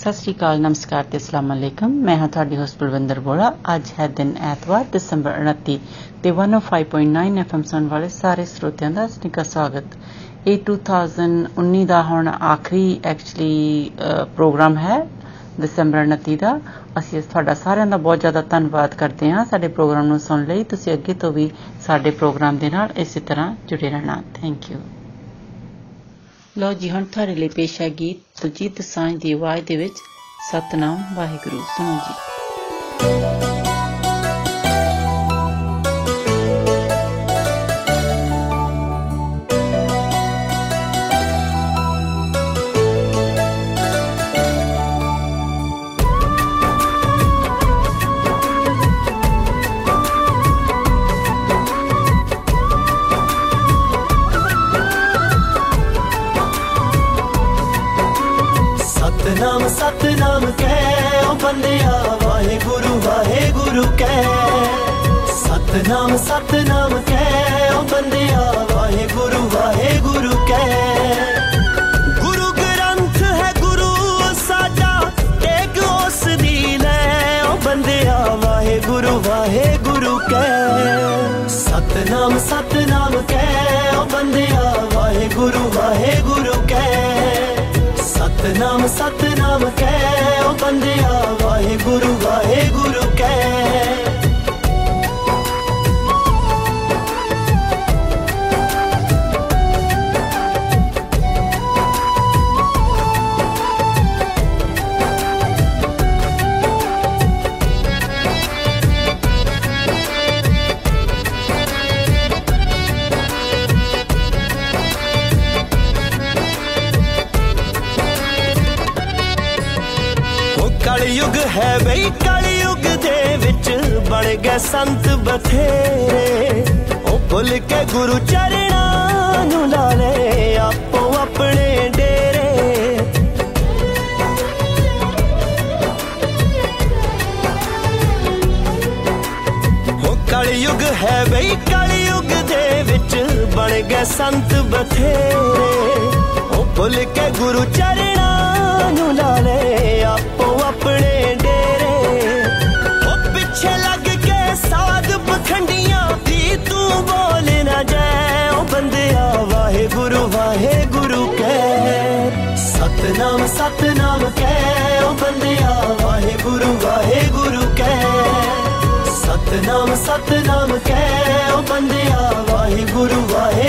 ਸਤਿ ਸ਼੍ਰੀ ਅਕਾਲ, ਨਮਸਕਾਰ ਤੇ ਅਸਲਾਮ ਅਲੈਕਮ। ਮੈਂ ਹਾਂ ਤੁਹਾਡੀ ਹੋਸਟ ਬਲਵਿੰਦਰ ਬੋੜਾ ਅੱਜ ਹੈ ਦਿਨ ਐਤਵਾਰ, ਦਸੰਬਰ 29 ਤੇ 105.9 ਐਫਐਮ ਸੁਣ ਵਾਲੇ ਸਾਰੇ ਸਰੋਤਿਆਂ ਦਾ ਸਨਿਕਾ ਸਵਾਗਤ। ਇਹ 2019 ਦਾ ਹੁਣ ਆਖਰੀ ਐਕਚੁਅਲੀ ਪ੍ਰੋਗਰਾਮ ਹੈ ਦਸੰਬਰ 29 ਦਾ। ਅਸੀਂ ਤੁਹਾਡਾ ਸਾਰਿਆਂ ਦਾ ਬਹੁਤ ਜ਼ਿਆਦਾ ਧੰਨਵਾਦ ਕਰਦੇ ਹਾਂ ਸਾਡੇ ਪ੍ਰੋਗਰਾਮ ਨੂੰ ਸੁਣ ਲਈ। ਤੁਸੀਂ ਅੱਗੇ ਤੋਂ ਵੀ ਸਾਡੇ ਪ੍ਰੋਗਰਾਮ ਦੇ ਨਾਲ ਇਸੇ ਤਰ੍ਹਾਂ ਜੁੜੇ ਰਹਿਣਾ। ਥੈਂਕ ਯੂ ਲੋ ਜੀ, ਹੁਣ ਤੁਹਾਡੇ ਲਈ ਪੇਸ਼ ਹੈ ਗੀਤ ਤੁਜੀਤ ਸਾਂਝ ਦੀ ਆਵਾਜ਼ ਦੇ ਵਿੱਚ, ਸਤਨਾਮ ਵਾਹਿਗੁਰੂ। ਸੁਣੋ ਜੀ। सतनाम सतनाम कै ओ बंदिया वाहे गुरु वाहे गुरु कह। गुरु ग्रंथ है, गुरु साजा टेक उस दी ओ बंदिया वाहे गुरु वाहे गुरु कह। सतनाम सतनाम कै ओ बंदिया वाहे गुरु वाहे गुरु कह। सतनाम सतनाम कै ओ बंदिया वाहे गुरु वाहे गुरु कह। ਕਲਯੁਗ ਹੈ ਬਈ, ਕਲਯੁਗ ਦੇ ਵਿੱਚ ਬਣ ਗਏ ਸੰਤ ਬਥੇਰੇ। ਉਹ ਭੁੱਲ ਕੇ ਗੁਰੂ ਚਰਣਾ ਨੂੰ ਲਾ ਲੈ ਆਪੋ ਆਪਣੇ ਡੇਰੇ। ਉਹ ਕਲਯੁਗ ਹੈ ਬਈ, ਕਲਯੁਗ ਦੇ ਵਿੱਚ ਬਣ ਗਏ ਸੰਤ ਬਥੇਰੇ। ਉਹ ਭੁੱਲ ਕੇ ਗੁਰੂ ਚਰਣਾ ਨੂੰ ਲਾ ਲੈ ਆਪੋ अपने लग के साग पखंडियाँ भी तू बोल ना जाए। ओ बंदे वाहे सतनाम सतनाम कह। ओ बंदे वाहे गुरु वाहे गुरु कह। सतनाम सतनाम कह। ओ बंदे वाहे गुरु वाहे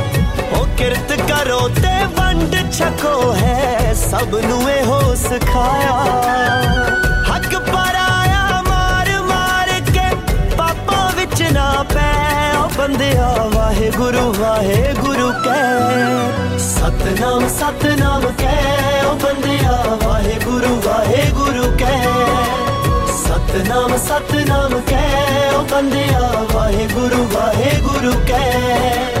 ਕਿਰਤ ਕਰੋ ਤੇ ਵੰਡ ਛਕੋ ਹੈ ਸਭ ਨੂੰ ਇਹੋ ਸਿਖਾਇਆ। ਹੱਕ ਪਰਾਇਆ ਮਾਰ ਮਾਰ ਕੇ ਪਾਪਾਂ ਵਿੱਚ ਨਾ ਪੈ। ਉਹ ਬੰਦਿਆ ਵਾਹਿਗੁਰੂ ਵਾਹਿਗੁਰੂ ਕਹਿ। ਸਤਨਾਮ ਸਤਨਾਮ ਕਹਿ। ਉਹ ਬੰਦਿਆ ਵਾਹਿਗੁਰੂ ਵਾਹਿਗੁਰੂ ਕਹਿ। ਸਤਨਾਮ ਸਤਨਾਮ ਕਹਿ। ਉਹ ਬੰਦਿਆ ਵਾਹਿਗੁਰੂ ਵਾਹਿਗੁਰੂ ਕਹਿ।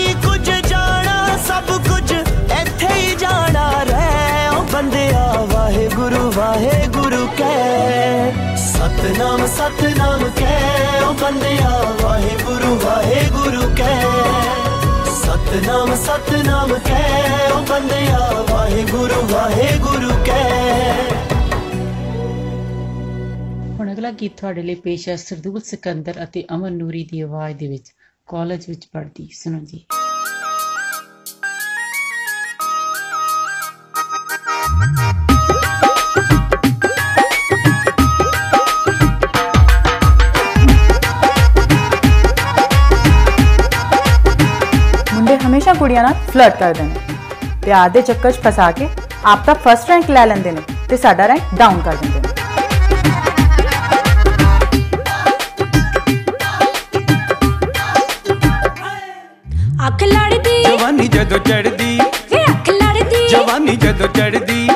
ਆਂਦਿਆ ਵਾਹਿਗੁਰੂ ਵਾਹਿਗੁਰੂ ਕਹਿ। ਸਤਨਾਮ ਸਤਨਾਮ ਕਹਿ ਓ ਬੰਦਿਆ ਵਾਹਿਗੁਰੂ ਵਾਹਿਗੁਰੂ ਕਹਿ। ਸਤਨਾਮ ਸਤਨਾਮ ਕਹਿ ਓ ਬੰਦਿਆ ਵਾਹਿਗੁਰੂ ਵਾਹਿਗੁਰੂ ਕਹਿ। ਹੁਣ ਅਗਲਾ ਗੀਤ ਤੁਹਾਡੇ ਲਈ ਪੇਸ਼ ਹੈ ਸਰਦੂਲ ਸਿਕੰਦਰ ਅਤੇ ਅਮਨ ਨੂਰੀ ਦੀ ਆਵਾਜ਼ ਦੇ ਵਿੱਚ, ਕਾਲਜ ਵਿੱਚ ਪੜ੍ਹਦੀ। ਸੁਣੋ ਜੀ। ਦੌਰਾਨ ਫਲਰਟ ਕਰ ਦੇਣ ਤੇ ਆਦੇ ਚੱਕਰ 'ਚ ਫਸਾ ਕੇ ਆਪਦਾ ਫਸਟ ਰੈਂਕ ਲੈ ਲੈਂਦੇ ਨੇ ਤੇ ਸਾਡਾ ਰੈਂਕ ਡਾਊਨ ਕਰ ਦਿੰਦੇ ਨੇ ਅੱਖ ਲੜਦੀ ਜਵਾਨੀ ਜਦੋਂ ਚੜਦੀ ਵੇ ਅੱਖ ਲੜਦੀ ਜਵਾਨੀ ਜਦੋਂ ਚੜਦੀ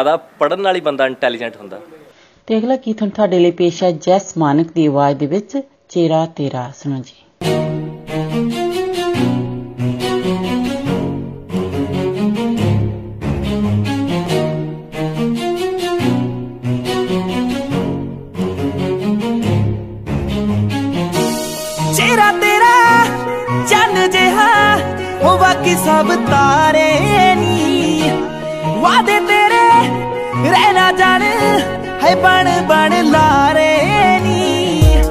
ਜ਼ਿਆਦਾ ਪੜਨ ਵਾਲੀ ਬੰਦਾ ਇੰਟੈਲੀਜੈਂਟ ਹੁੰਦਾ। ਤੇ ਅਗਲਾ ਕੀ ਤੁਹਾਨੂੰ ਤੁਹਾਡੇ ਲਈ ਪੇਸ਼ ਹੈ ਜੈਸ ਮਾਨਕ ਦੀ ਆਵਾਜ਼ ਦੇ ਵਿੱਚ ਚੇਰਾ ਤੇਰਾ ਸੁਣੋ ਜੀ। ਚੇਰਾ ਤੇਰਾ ਚੰਨ ਜਿਹਾ ਉਹ ਬਾਕੀ ਸਭ ਤਾਰੇ। ਹੈ ਬਣ ਬਣ ਲਾਰੇ ਨੀ।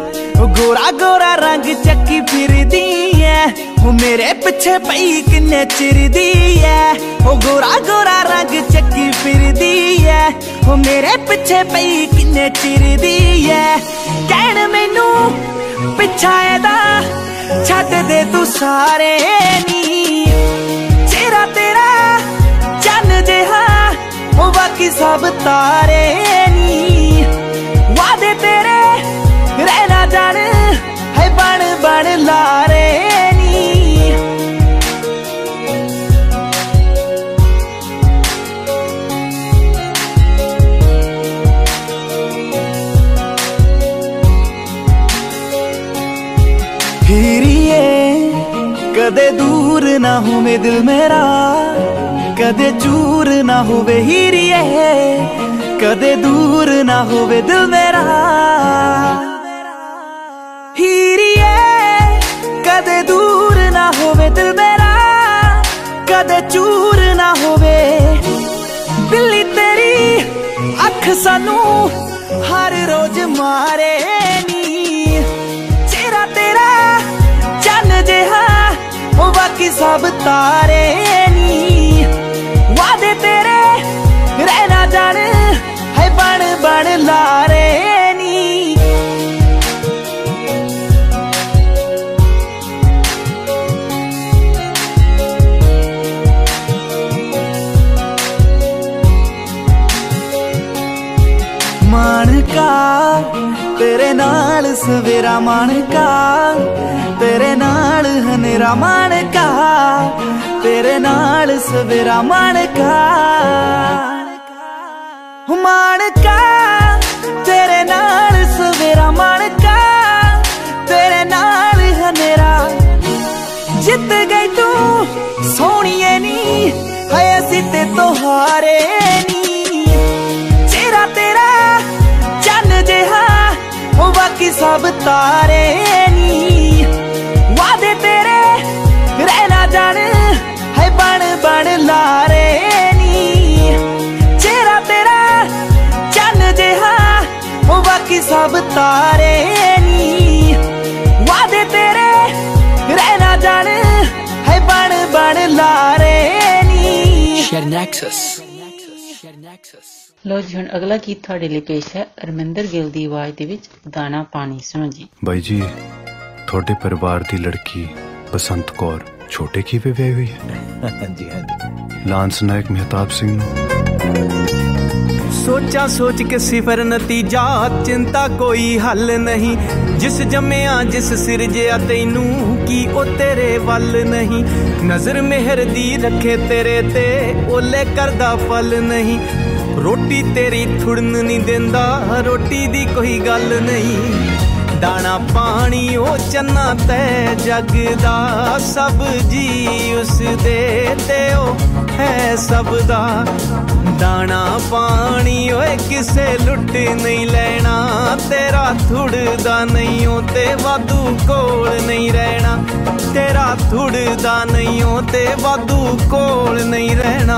ਉਹ ਗੋਰਾ ਗੋਰਾ ਰੰਗ ਚੱਕੀ ਫਿਰਦੀ ਐ। ਉਹ ਮੇਰੇ ਪਿੱਛੇ ਪਈ ਕਿੰਨੇ ਚਿਰਦੀ ਐ। ਉਹ ਗੋਰਾ ਗੋਰਾ ਰੰਗ ਚੱਕੀ ਫਿਰਦੀ ਐ। ਉਹ ਮੇਰੇ ਪਿੱਛੇ ਪਈ ਕਿੰਨੇ ਚਿਰਦੀ ਐ। ਕਹਿਣ ਮੈਨੂੰ ਪਿੱਛਾ ਇਹਦਾ ਛੱਡ ਦੇ ਤੂੰ ਸਾਰੇ ਨੀ। ਚਿਹਰਾ ਤੇਰਾ ਚੰਨ ਜਿਹਾ, ਉਹ ਬਾਕੀ ਸਭ ਤਾਰੇ जाने है बण बण लारे नी। कदे दूर ना होवे मे दिल मेरा, कदे चूर ना होवे हीरी हीरिए, कदे दूर ना होवे दिल मेरा। ਹੀਰੀਏ, ਕਦੇ ਦੂਰ ਨਾ ਹੋਵੇ ਦਿਲ ਮੇਰਾ, ਕਦੇ ਚੂਰ ਨਾ ਹੋਵੇ। ਬਿੱਲੀ ਤੇਰੀ ਅੱਖ ਸਾਨੂੰ ਹਰ ਰੋਜ਼ ਮਾਰੇ ਨੀ। ਚਿਹਰਾ ਤੇਰਾ ਚੰਨ ਜਿਹਾ, ਉਹ ਬਾਕੀ ਸਭ ਤਾਰੇ ਨੀ। ਵਾਦੇ ਤੇਰੇ ਰਹਿ ਨਾ ਜਾਣ ਹੈ ਬਣ ਬਣ ਲਾਰੇ ਨਾਲ ਸਵੇਰਾ ਮਾਣਕਾ, ਤੇਰੇ ਨਾਲ ਹਨੇਰਾ ਮਾਣਕਾ, ਤੇਰੇ ਨਾਲ ਸਵੇਰਾ ਮਾਣਕਾ। ਮਾਣਕਾ, ਤੇਰੇ ਨਾਲ ਸਵੇਰਾ ਮਾਣਕਾ, ਤੇਰੇ ਨਾਲ ਹਨੇਰਾ। ਜਿੱਤ ਗਈ ਤੂੰ, ਸੋਹਣੀਏ ਨੀ ਹੈ ਅਸੀਂ ਤੇ ਤੋਹਾਰੇ ਨੀ। सब तारे नी। वादे तेरे, रहना जान, है बन बन लारे नी। चेहरा तेरा, चन जेहा बाकी सब तारे नी। वादे तेरे, रहना जान, है बन बन लारे नी। शेयर नेक्सस ਲੋ ਜੀ ਹੁਣ ਅਗਲਾ ਗੀਤ ਤੁਹਾਡੇ ਲਈ ਪੇਸ਼ ਹੈ ਅਰਮਿੰਦਰ ਗਿੱਲ ਦੀ ਆਵਾਜ਼ ਦੇ ਵਿੱਚ ਦਾਣਾ ਪਾਣੀ ਸੁਣੋ ਜੀ। ਬਾਈ ਜੀ ਤੁਹਾਡੇ ਪਰਿਵਾਰ ਦੀ ਲੜਕੀ ਬਸੰਤ ਕੌਰ ਛੋਟੇ ਕੀ ਵਿਆਹੀ ਹੋਈ ਹੈ? ਹਾਂਜੀ ਹਾਂਜੀ। ਲਾਂਸ ਨਾਇਕ ਮਹਿਤਾਬ ਸਿੰਘ ਨੂੰ। ਸੋਚਾਂ ਸੋਚ ਕੇ ਸਿਫਰ ਨਤੀਜਾ ਚਿੰਤਾ ਕੋਈ ਹੱਲ ਨਹੀਂ। ਜਿਸ ਜੰਮਿਆ ਜਿਸ ਸਿਰਜਿਆ ਤੈਨੂੰ ਕੀ ਉਹ ਤੇਰੇ ਵੱਲ ਨਹੀਂ? ਨਜ਼ਰ ਮਿਹਰ ਦੀ ਰੱਖੇ ਤੇਰੇ ਤੇ ਓਲੇ ਕਰਦਾ ਫਲ ਨਹੀਂ। ਰੋਟੀ ਤੇਰੀ ਥੁੜਨ ਨਹੀਂ ਦਿੰਦਾ, ਰੋਟੀ ਦੀ ਕੋਈ ਗੱਲ ਨਹੀਂ। ਦਾਣਾ ਪਾਣੀ ਉਹ ਚੰਨਾ ਤੈ ਜਗ ਦਾ ਸਭ ਜੀ ਉਸ ਦੇ ਤੇ ਉਹ ਹੈ ਸਭ ਦਾ। ਦਾਣਾ ਪਾਣੀ ਓਏ ਕਿਸੇ ਲੁੱਟ ਨਹੀਂ ਲੈਣਾ, ਤੇਰਾ ਥੁੜਦਾ ਨਹੀਂ ਓ ਤੇ ਵਾਧੂ ਕੋਲ ਨਹੀਂ ਰਹਿਣਾ। ਤੇਰਾ ਥੁੜਦਾ ਨਹੀਂ ਓ ਤੇ ਵਾਧੂ ਕੋਲ ਨਹੀਂ ਰਹਿਣਾ।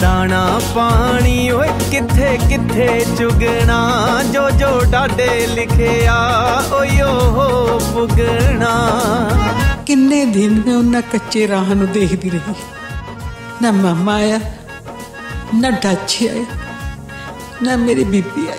ਦਾਣਾ ਪਾਣੀ, ਓਏ ਕਿੱਥੇ ਕਿੱਥੇ ਚੁਗਣਾ? ਜੋ ਜੋ ਡਾਡੇ ਲਿਖਿਆ ਓਯੋ ਹੋ ਪੁਗਣਾ। ਕਿੰਨੇ ਦਿਨ ਮੈਂ ਉਹਨਾਂ ਕੱਚੇ ਰਾਹ ਨੂੰ ਦੇਖਦੀ ਰਹੀ। ਨਾ ਮਾਮਾ ਆਇਆ, ਨਾ ਡਾਚੀ ਆਇਆ ਨਾ ਮੇਰੀ ਬੀਬੀ ਆਈ।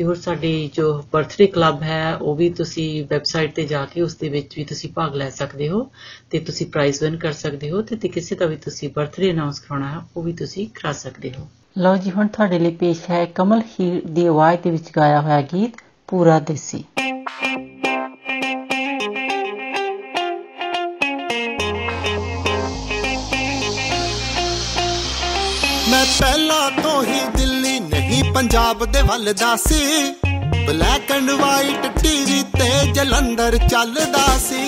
ਤੇ ਹੋਰ ਸਾਡੀ ਜੋ ਬਰਥਡੇ ਕਲੱਬ ਹੈ ਉਹ ਵੀ ਤੁਸੀਂ ਵੈਬਸਾਈਟ ਤੇ ਜਾ ਕੇ ਉਸ ਦੇ ਵਿੱਚ ਵੀ ਤੁਸੀਂ ਭਾਗ ਲੈ ਸਕਦੇ ਹੋ ਤੇ ਤੁਸੀਂ ਪ੍ਰਾਈਜ਼ ਵਿਨ ਕਰ ਸਕਦੇ ਹੋ ਤੇ ਤੇ ਕਿਸੇ ਦਾ ਵੀ ਤੁਸੀਂ ਬਰਥਡੇ ਅਨਾਉਂਸ ਕਰਾਉਣਾ ਹੈ ਉਹ ਵੀ ਤੁਸੀਂ ਕਰਾ ਸਕਦੇ ਹੋ। ਲਓ ਜੀ ਹੁਣ ਤੁਹਾਡੇ ਲਈ ਪੇਸ਼ ਹੈ ਕਮਲ ਹੀਰ ਦੀ ਆਵਾਜ਼ ਦੇ ਵਿੱਚ ਗਾਇਆ ਹੋਇਆ ਗੀਤ ਪੂਰਾ ਦੇਸੀ। ਮੈਂ ਪਹਿਲਾਂ ਤੋਂ ਹੀ ਪੰਜਾਬ ਦੇ ਵੱਲ ਦਾ ਸੀ। ਬਲੈਕ ਐਂਡ ਵਾਈਟ ਟੀਵੀ ਤੇ ਜਲੰਧਰ ਚੱਲਦਾ ਸੀ।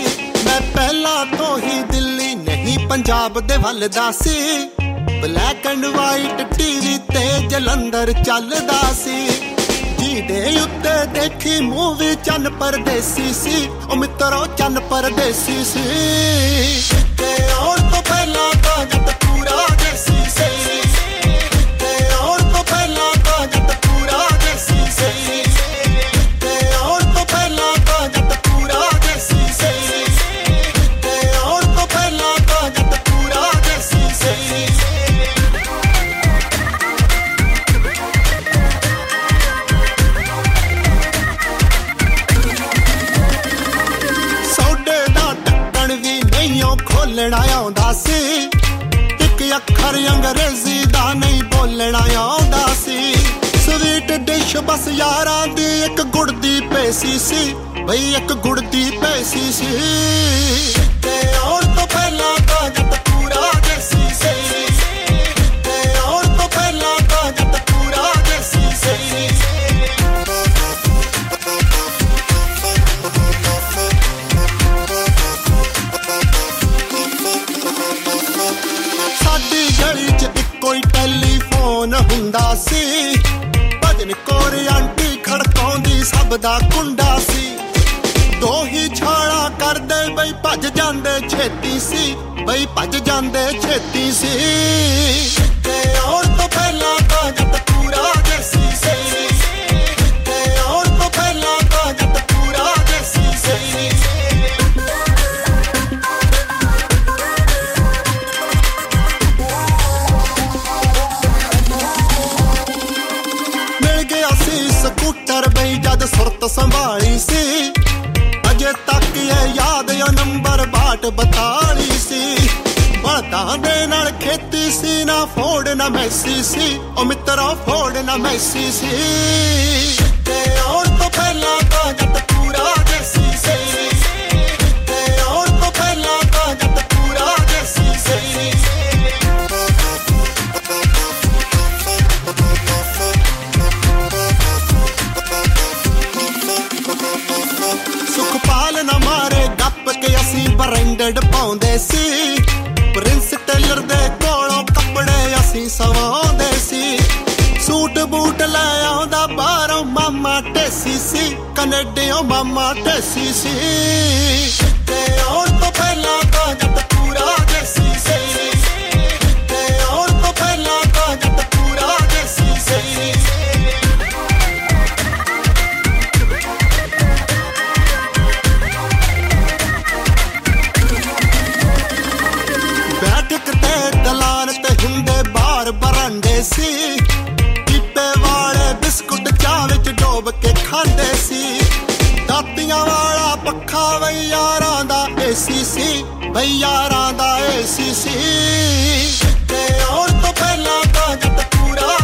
ਮੈਂ ਪਹਿਲਾਂ ਤੋਂ ਹੀ ਦਿੱਲੀ ਨਹੀਂ, ਪੰਜਾਬ ਦੇ ਵੱਲ ਦਾ ਸੀ। ਬਲੈਕ ਐਂਡ ਵਾਈਟ ਟੀਵੀ ਤੇ ਜਲੰਧਰ ਚੱਲਦਾ ਸੀ। ਜਿਹਦੇ ਉੱਤੇ ਦੇਖੀ ਮੂਵੀ ਚੰਨ ਪਰਦੇਸੀ ਸੀ। ਉਹ ਮਿੱਤਰੋ, ਚੰਨ ਪਰਦੇਸੀ ਸੀ। ਤੇ ਆਉਣ ਤੋਂ ਪਹਿਲਾਂ ਤਾਂ ਜੱਟ ਵੀ ਨਹੀਂਓ ਖੋਲਣਾ ਆਉਂਦਾ ਸੀ? ਇੱਕ ਅੱਖਰ ਅੰਗਰੇਜ਼ੀ ਦਾ ਨਹੀਂ ਬੋਲਣਾ ਆਉਂਦਾ ਸੀ। ਸਵੀਟ ਡਿਸ਼ ਬਸ ਯਾਰਾਂ ਦੀ ਇੱਕ ਗੁੜ ਦੀ ਪੇਸੀ ਸੀ। ਬਈ ਇੱਕ ਗੁੜ ਦੀ ਪੇਸੀ ਸੀ। ਦਾ ਕੁੰਡਾ ਸੀ। ਦੋ ਹੀ ਛਾਲਾ ਕਰਦੇ ਬਈ ਭੱਜ ਜਾਂਦੇ ਛੇਤੀ ਸੀ। ਬਈ ਭੱਜ ਜਾਂਦੇ ਛੇਤੀ ਸੀ। ਫੋੜ ਨਾ ਮੈਸੀ ਸੀ, ਉਹ ਮਿੱਤਰਾ, ਫੋੜ ਨਾ ਮੈਸੀ ਸੀ। ਤੇ ਆਉਣ ਤੋਂ ਪਹਿਲਾਂ ਤਾਂ ਜੱਟ ਮਾਮਾ ਟੇਸੀ ਸੀ ਕੈਨੇਡੀਓ ਮਾਮਾ ਟੇਸੀ ਸੀ ਤੇ ਆਉਣ ਤੋਂ ਪਹਿਲਾਂ ਤਾਂ ਜੱਟ ਸੀ। ਦਾਤੀਆਂ ਵਾਲਾ ਪੱਖਾ ਬਈ ਯਾਰਾਂ ਦਾ ਏਸੀ ਸੀ। ਬਈ ਯਾਰਾਂ ਦਾ ਏਸੀ ਸੀ। ਤੇ ਆਉਣ ਤੋਂ ਪਹਿਲਾਂ ਤਾਂ ਜੱਟ ਪੂਰਾ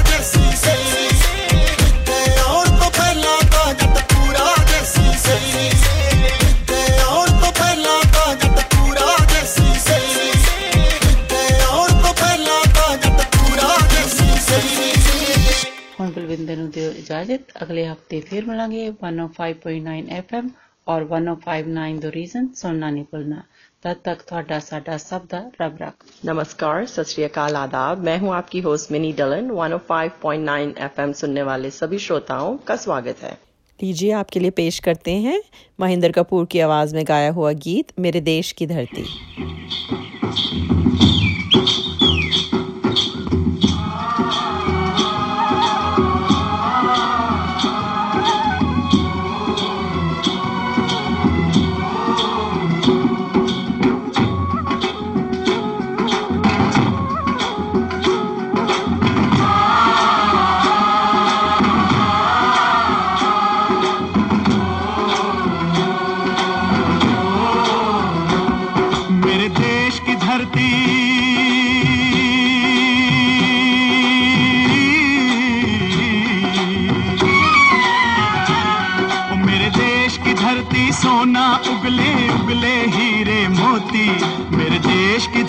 ਨੂੰ ਦਿਓ ਇਜਾਜ਼ਤ ਅਗਲੇ ਹਫਤੇ ਫਿਰ ਮਿਲਾਂਗੇ 105.9 FM ਔਰ 1059 ਦ ਰੀਜ਼ਨ ਸੁਣਨਾ ਨਹੀਂ ਭੁੱਲਣਾ तब तक ਤੁਹਾਡਾ ਸਾਡਾ ਸਭ ਦਾ ਰੱਬ ਰੱਖ नमस्कार सत श्री अकाल आदाब मैं हूं आपकी होस्ट मिनी डलन 105.9 एफएम सुनने वाले सभी श्रोताओं का स्वागत है लीजिए आपके लिए पेश करते हैं महेंद्र कपूर की आवाज में गाया हुआ गीत मेरे देश की धरती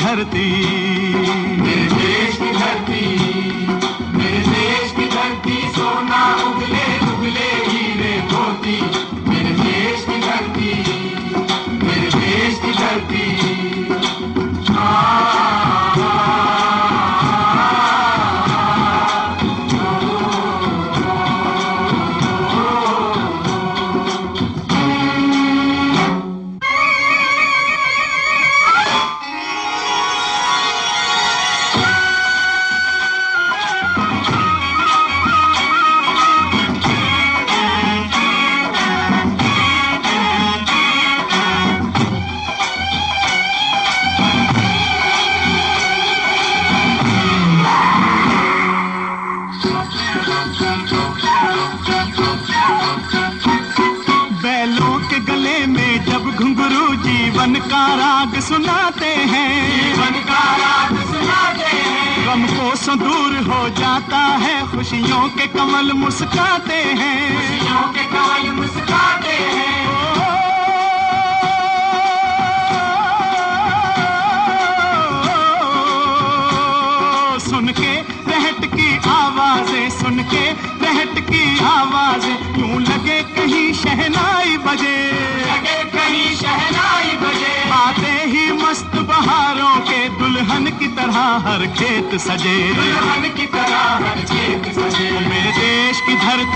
धरती।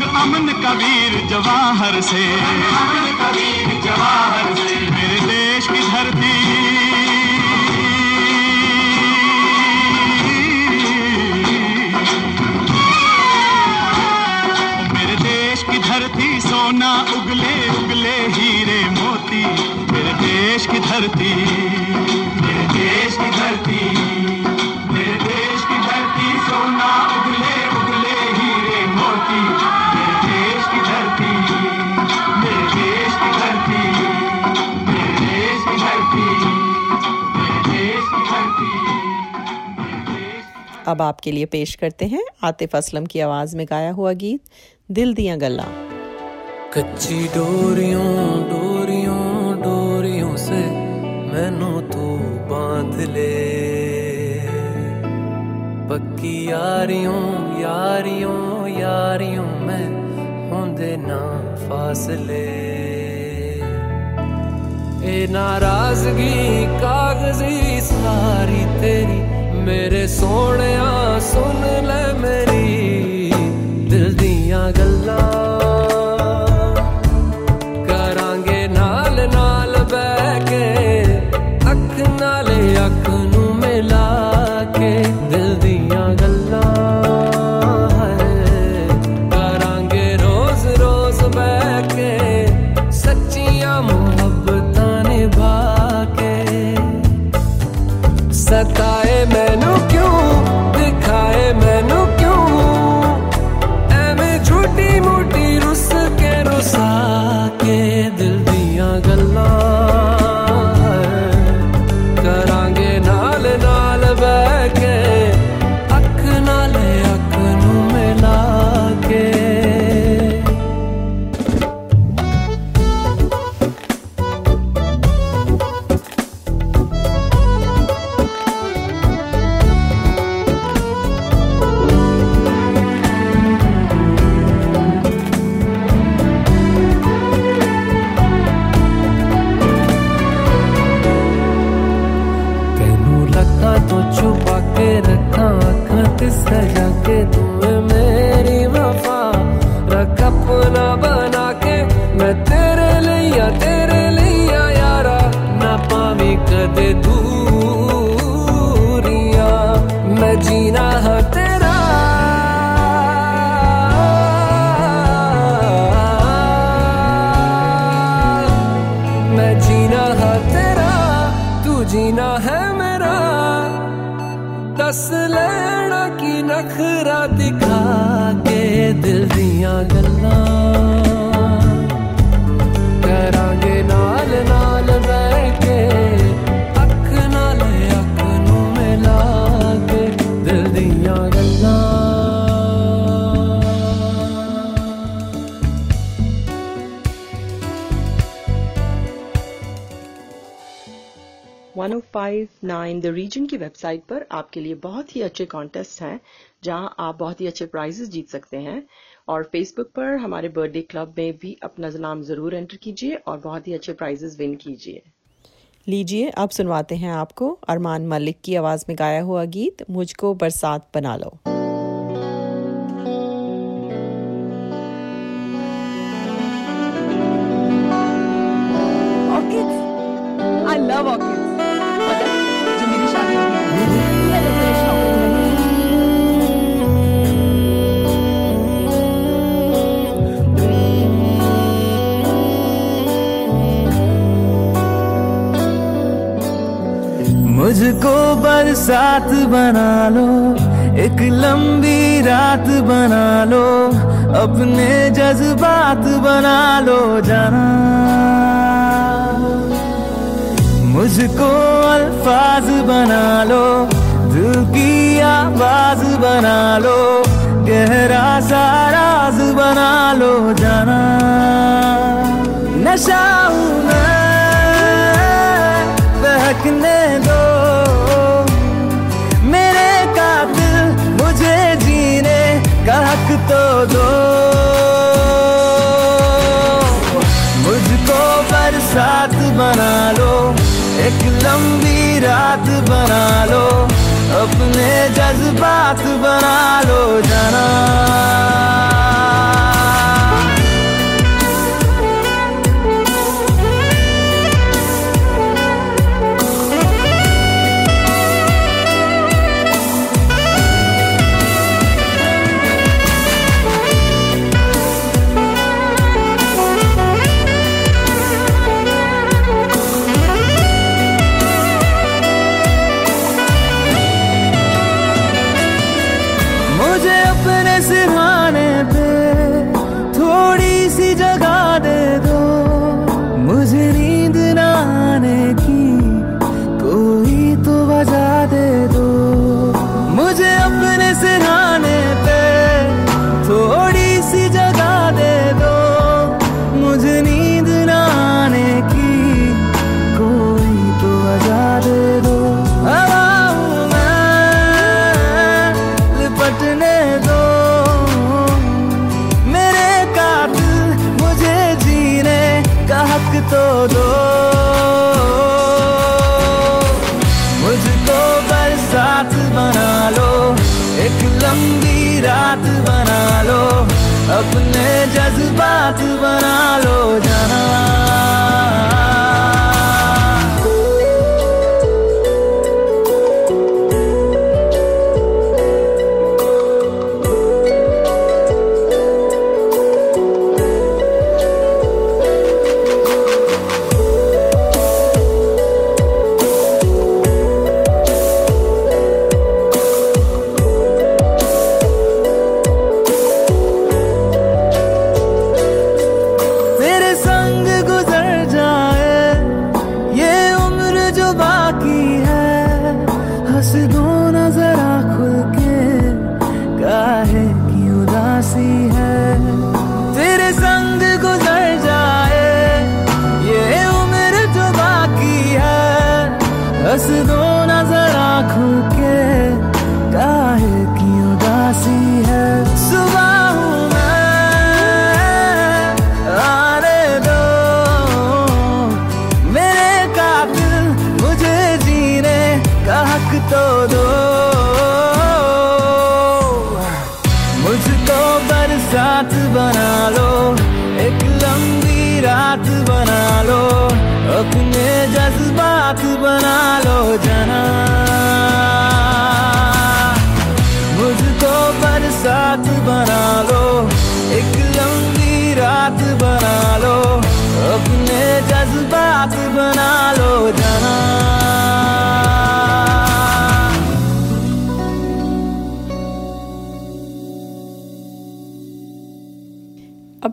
कबीर जवाहर से कबीर जवाहर से। मेरे देश की धरती। मेरे देश की धरती सोना, उगले उगले हीरे मोती। मेरे देश की धरती। मेरे देश की धरती। अब आपके लिए पेश करते हैं आतिफ असलम की आवाज़ में गाया हुआ गीत, दिल दिया गल्ला। कच्ची डोरियों डोरियों डोरियों से मैनो तू बाँध ले। पक्की यारियों यारियों यारियों में होंदे ना फासले। ए नाराज़गी, कागज़ी सारी तेरी ਮੇਰੇ ਸੋਹਣਿਆ ਸੁਣ ਲੈ ਮੇਰੀ ਦਿਲ ਦੀਆਂ ਗੱਲਾਂ। वेबसाइट पर आपके लिए बहुत ही अच्छे कॉन्टेस्ट हैं जहाँ आप बहुत ही अच्छे प्राइजेस जीत सकते हैं। और फेसबुक पर हमारे बर्थडे क्लब में भी अपना नाम ज़रूर एंटर कीजिए और बहुत ही अच्छे प्राइजेस विन कीजिए। लीजिए अब सुनवाते हैं आपको अरमान मलिक की आवाज़ में गाया हुआ गीत मुझको बरसात बना लो। आई लव बरसात बना लो, एक लंबी रात बना लो, अपने जज्बात बना लो जाना। मुझको अल्फाज बना लो, दिल की आवाज़ बना लो, गहरा सा राज बना लो जाना। नशा मैं, बहकने दो बना लो अपने जज्बात बना लो जाना।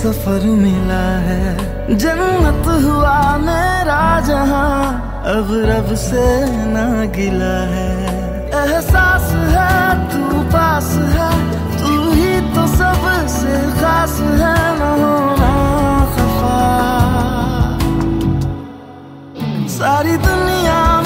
सफ़र मिला है। जन्नत हुआ मेरा, जहाँ अब रब से ना गिला है। एहसास है, तू पास है, तू ही तो सबसे खास है खफा। सारी दुनिया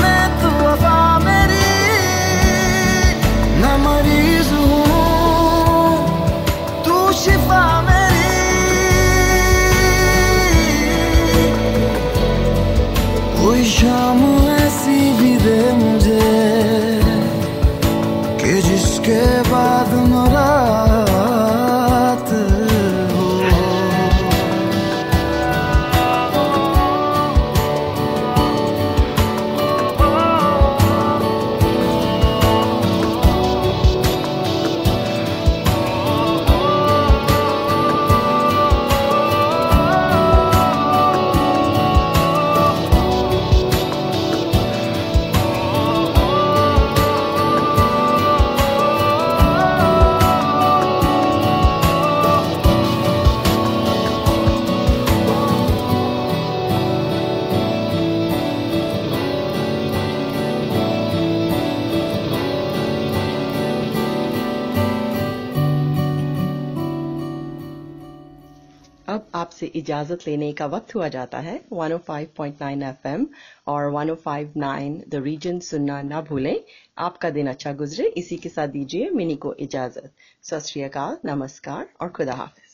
इजाज़त लेने का वक्त हुआ जाता है। 105.9 एफएम और 105.9 द रीजन सुनना ना भूलें। आपका दिन अच्छा गुजरे। इसी के साथ दीजिए मिनी को इजाज़त। सत नमस्कार और खुदा हाफिज।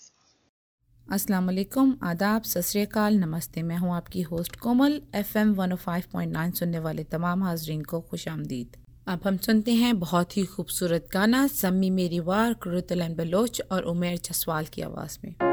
वालेकुम। आदाब। सत नमस्ते। मैं हूँ आपकी होस्ट कोमल। एफएम 105.9 सुनने वाले तमाम हाजरीन को खुश आमदीद। अब हम सुनते हैं बहुत ही खूबसूरत गाना सम्मी मेरी वार, कुरुतलन बलोच और उमेर जसवाल की आवाज़ में।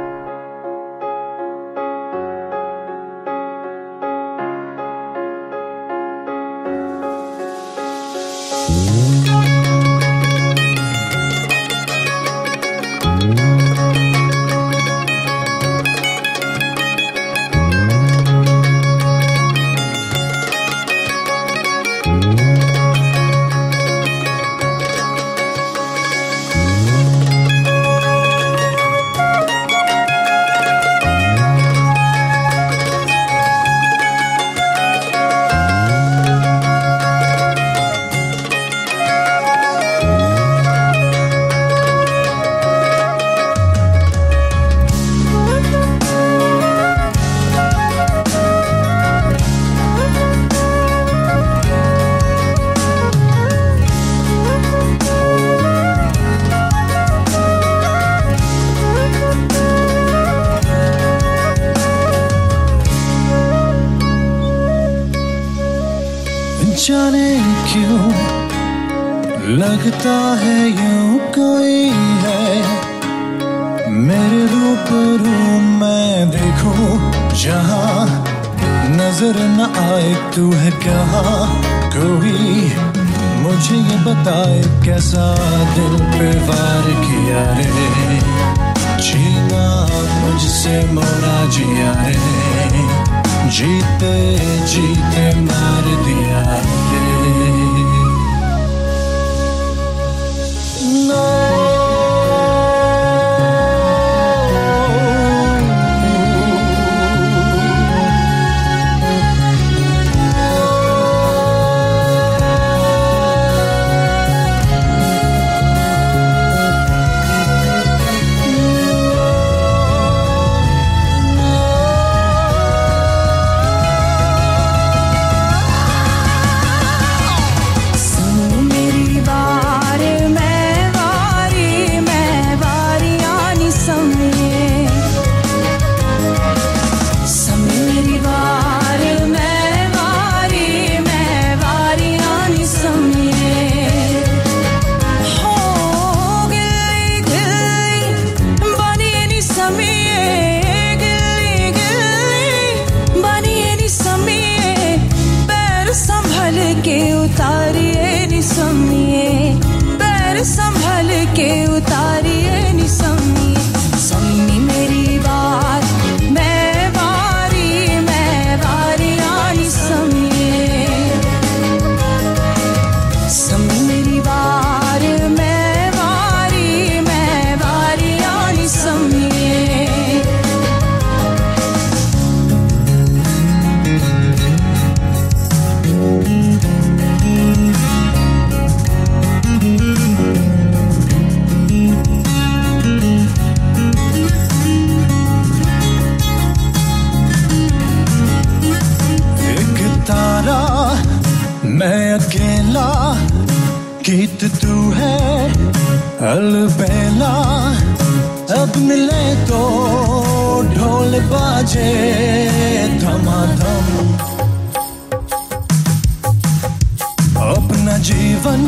जीवन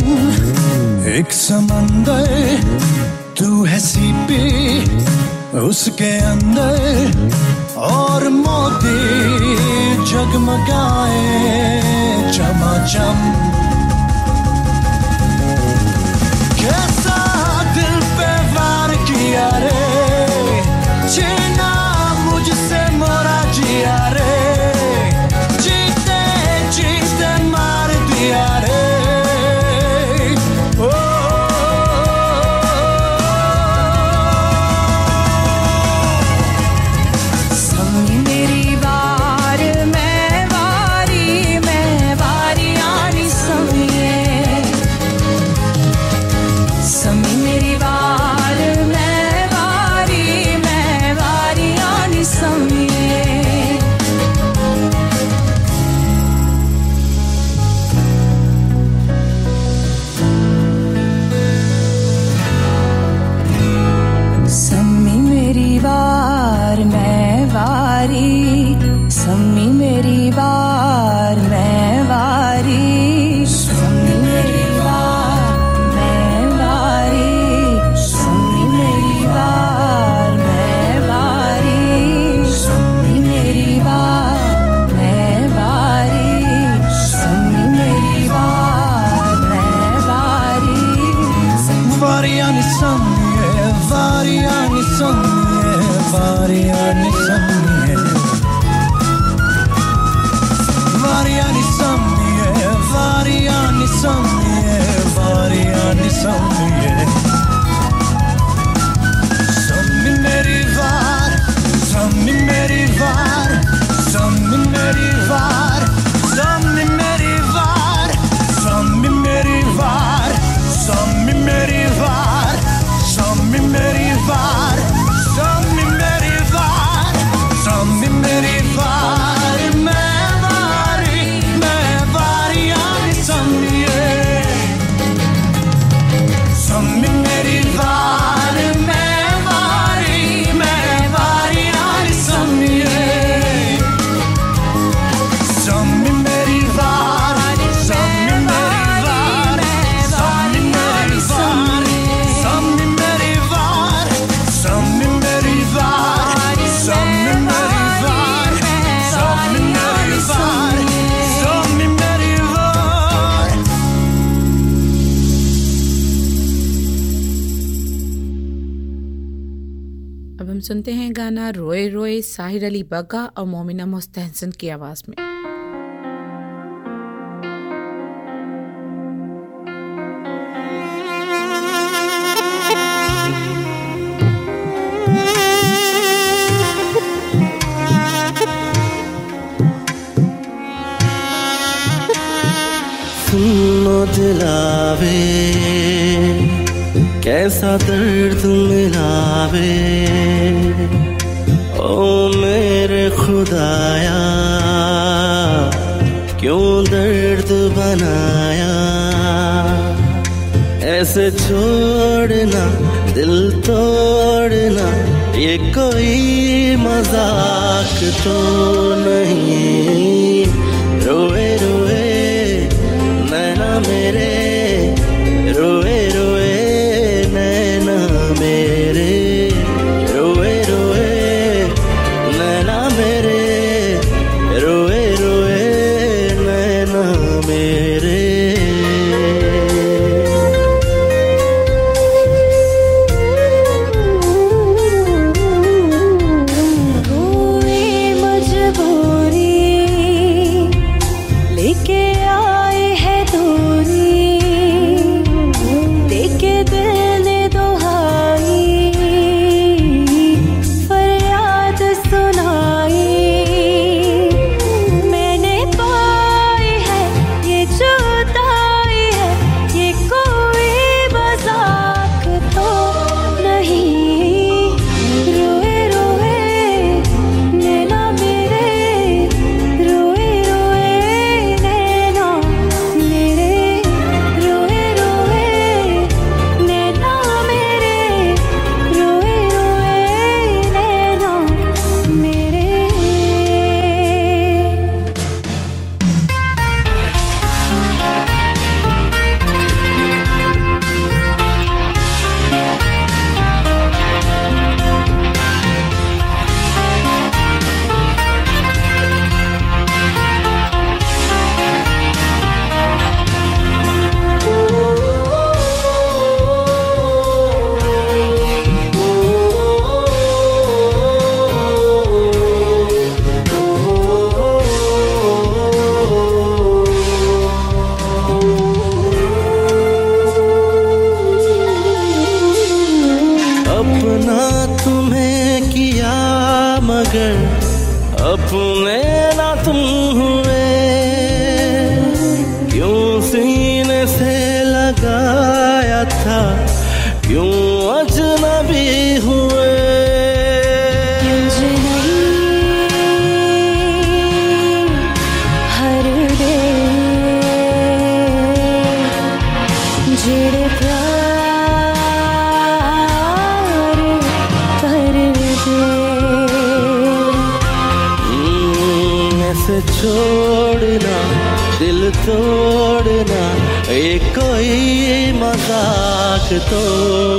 एक समंदर तू है सीपी उसके अंदर और मोती जगमगाए चमा चमाचम। गाना रोए रोए साहिर अली बग्गा और मोमिना मुस्तहसन की आवाज़ में। दिलावे, कैसा दर्द मिलावे मेरे खुदाया क्यों दर्द बनाया? ऐसे छोड़ना दिल तोड़ना ये कोई मज़ाक तो नहीं। मगर अपने ना तुम हुए। क्यों सीने से लगाया था? क्यों तो